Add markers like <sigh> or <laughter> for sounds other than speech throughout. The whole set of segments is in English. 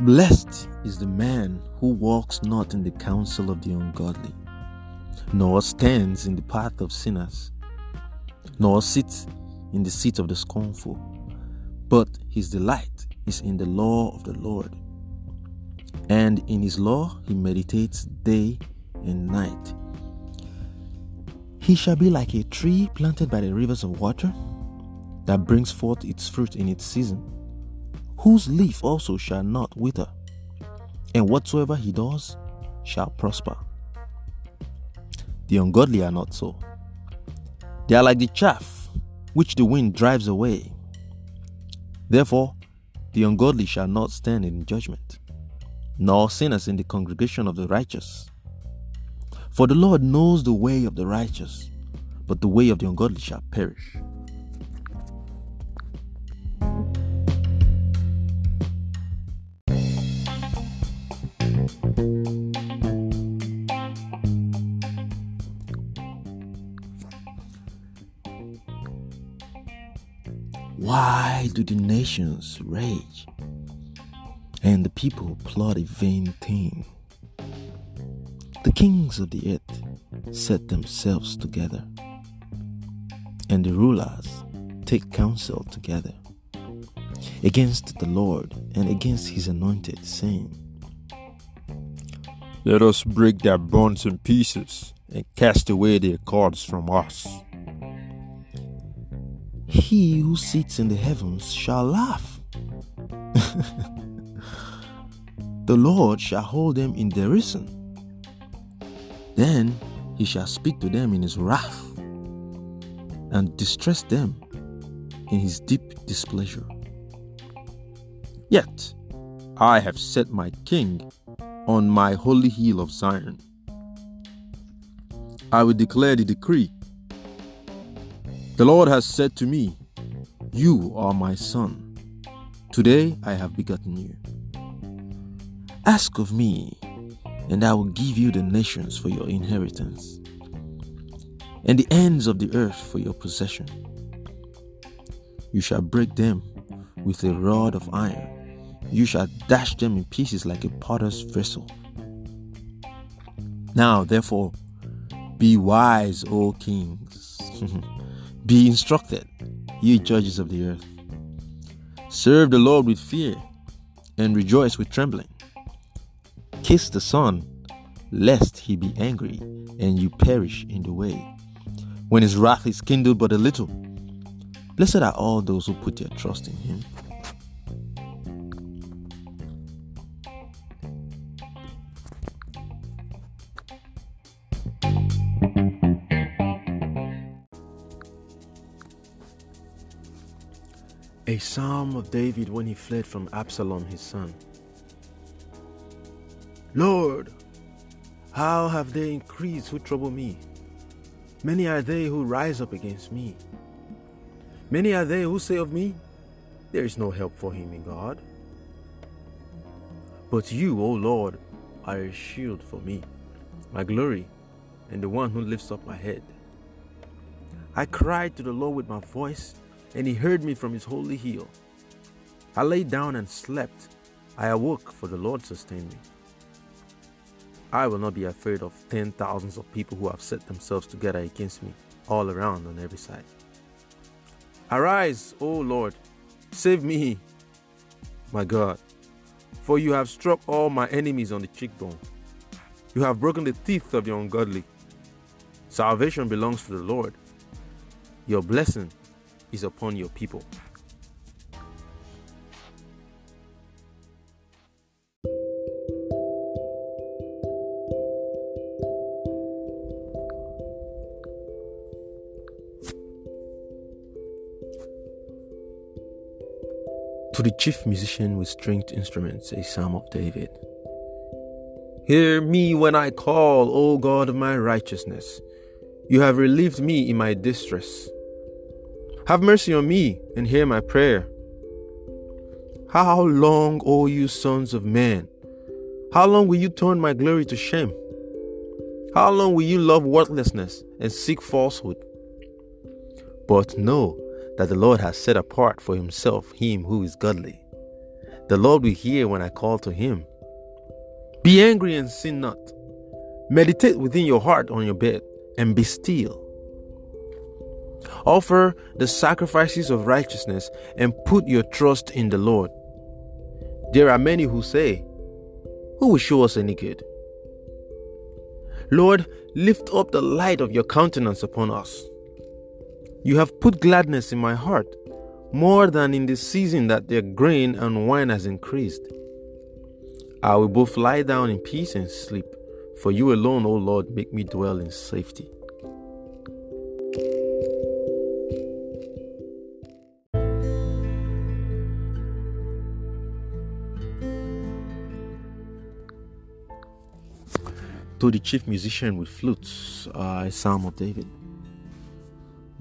Blessed is the man who walks not in the counsel of the ungodly, nor stands in the path of sinners, nor sits in the seat of the scornful, but his delight is in the law of the Lord. And in his law he meditates day and night. He shall be like a tree planted by the rivers of water that brings forth its fruit in its season, whose leaf also shall not wither, and whatsoever he does shall prosper. The ungodly are not so. They are like the chaff which the wind drives away. Therefore, the ungodly shall not stand in judgment, nor sinners in the congregation of the righteous. For the Lord knows the way of the righteous, but the way of the ungodly shall perish. Why do the nations rage and the people plot a vain thing? The kings of the earth set themselves together, and the rulers take counsel together against the Lord and against his anointed, saying, Let us break their bonds in pieces and cast away their cords from us. He who sits in the heavens shall laugh. <laughs> the Lord shall hold them in derision. Then he shall speak to them in his wrath and distress them in his deep displeasure. Yet I have set my king on my holy hill of Zion. I will declare the decree. The Lord has said to me, You are my son. Today I have begotten you. Ask of me, and I will give you the nations for your inheritance, and the ends of the earth for your possession. You shall break them with a rod of iron, you shall dash them in pieces like a potter's vessel. Now, therefore, be wise, O kings. <laughs> Be instructed, ye judges of the earth. Serve the Lord with fear and rejoice with trembling. Kiss the Son, lest he be angry and you perish in the way, when his wrath is kindled but a little. Blessed are all those who put their trust in him. A psalm of David when he fled from Absalom his son. Lord, how have they increased who trouble me? Many are they who rise up against me. Many are they who say of me, There is no help for him in God. But you, O Lord, are a shield for me, my glory, and the one who lifts up my head. I cried to the Lord with my voice and he heard me from his holy hill. I lay down and slept. I awoke, for the Lord sustained me. I will not be afraid of ten thousands of people who have set themselves together against me, all around on every side. Arise, O Lord, save me, my God, for you have struck all my enemies on the cheekbone. You have broken the teeth of the ungodly. Salvation belongs to the Lord. Your blessing is upon your people. To the chief musician with stringed instruments, a psalm of David. Hear me when I call, O God of my righteousness. You have relieved me in my distress. Have mercy on me and hear my prayer. How long, O you sons of men? How long will you turn my glory to shame? How long will you love worthlessness and seek falsehood? But know that the Lord has set apart for himself him who is godly. The Lord will hear when I call to him. Be angry and sin not. Meditate within your heart on your bed and be still. Offer the sacrifices of righteousness and put your trust in the Lord. There are many who say, Who will show us any good? Lord, lift up the light of your countenance upon us. You have put gladness in my heart, more than in the season that their grain and wine has increased. I will both lie down in peace and sleep, for you alone, O Lord, make me dwell in safety. To the chief musician with flutes, uh, psalm of David.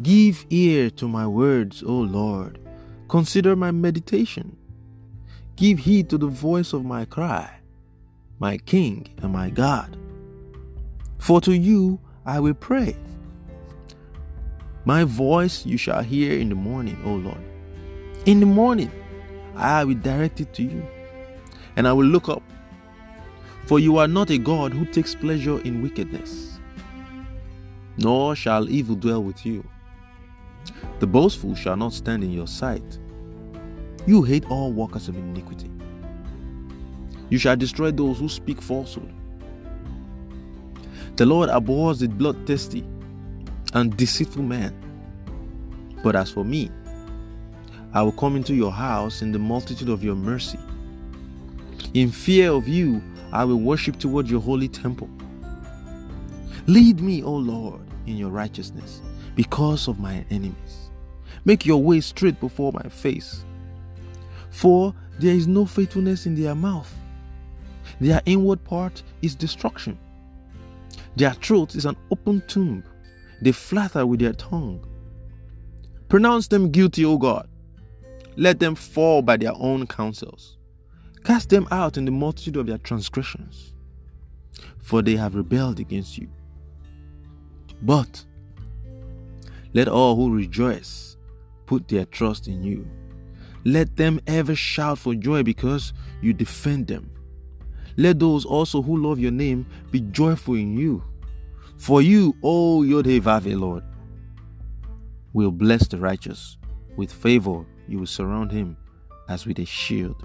Give ear to my words, O Lord. Consider my meditation. Give heed to the voice of my cry, my King and my God. For to you I will pray. My voice you shall hear in the morning, O Lord. In the morning I will direct it to you, and I will look up. For you are not a God who takes pleasure in wickedness, nor shall evil dwell with you. The boastful shall not stand in your sight. You hate all workers of iniquity. You shall destroy those who speak falsehood. The Lord abhors the bloodthirsty and deceitful man. But as for me, I will come into your house in the multitude of your mercy. In fear of you, I will worship toward your holy temple. Lead me, O Lord, in your righteousness because of my enemies. Make your way straight before my face. For there is no faithfulness in their mouth. Their inward part is destruction. Their throat is an open tomb. They flatter with their tongue. Pronounce them guilty, O God. Let them fall by their own counsels. Cast them out in the multitude of their transgressions, for they have rebelled against you. But let all who rejoice put their trust in you. Let them ever shout for joy because you defend them. Let those also who love your name be joyful in you. For you, O Yodhevave, Lord, will bless the righteous. With favor you will surround him as with a shield.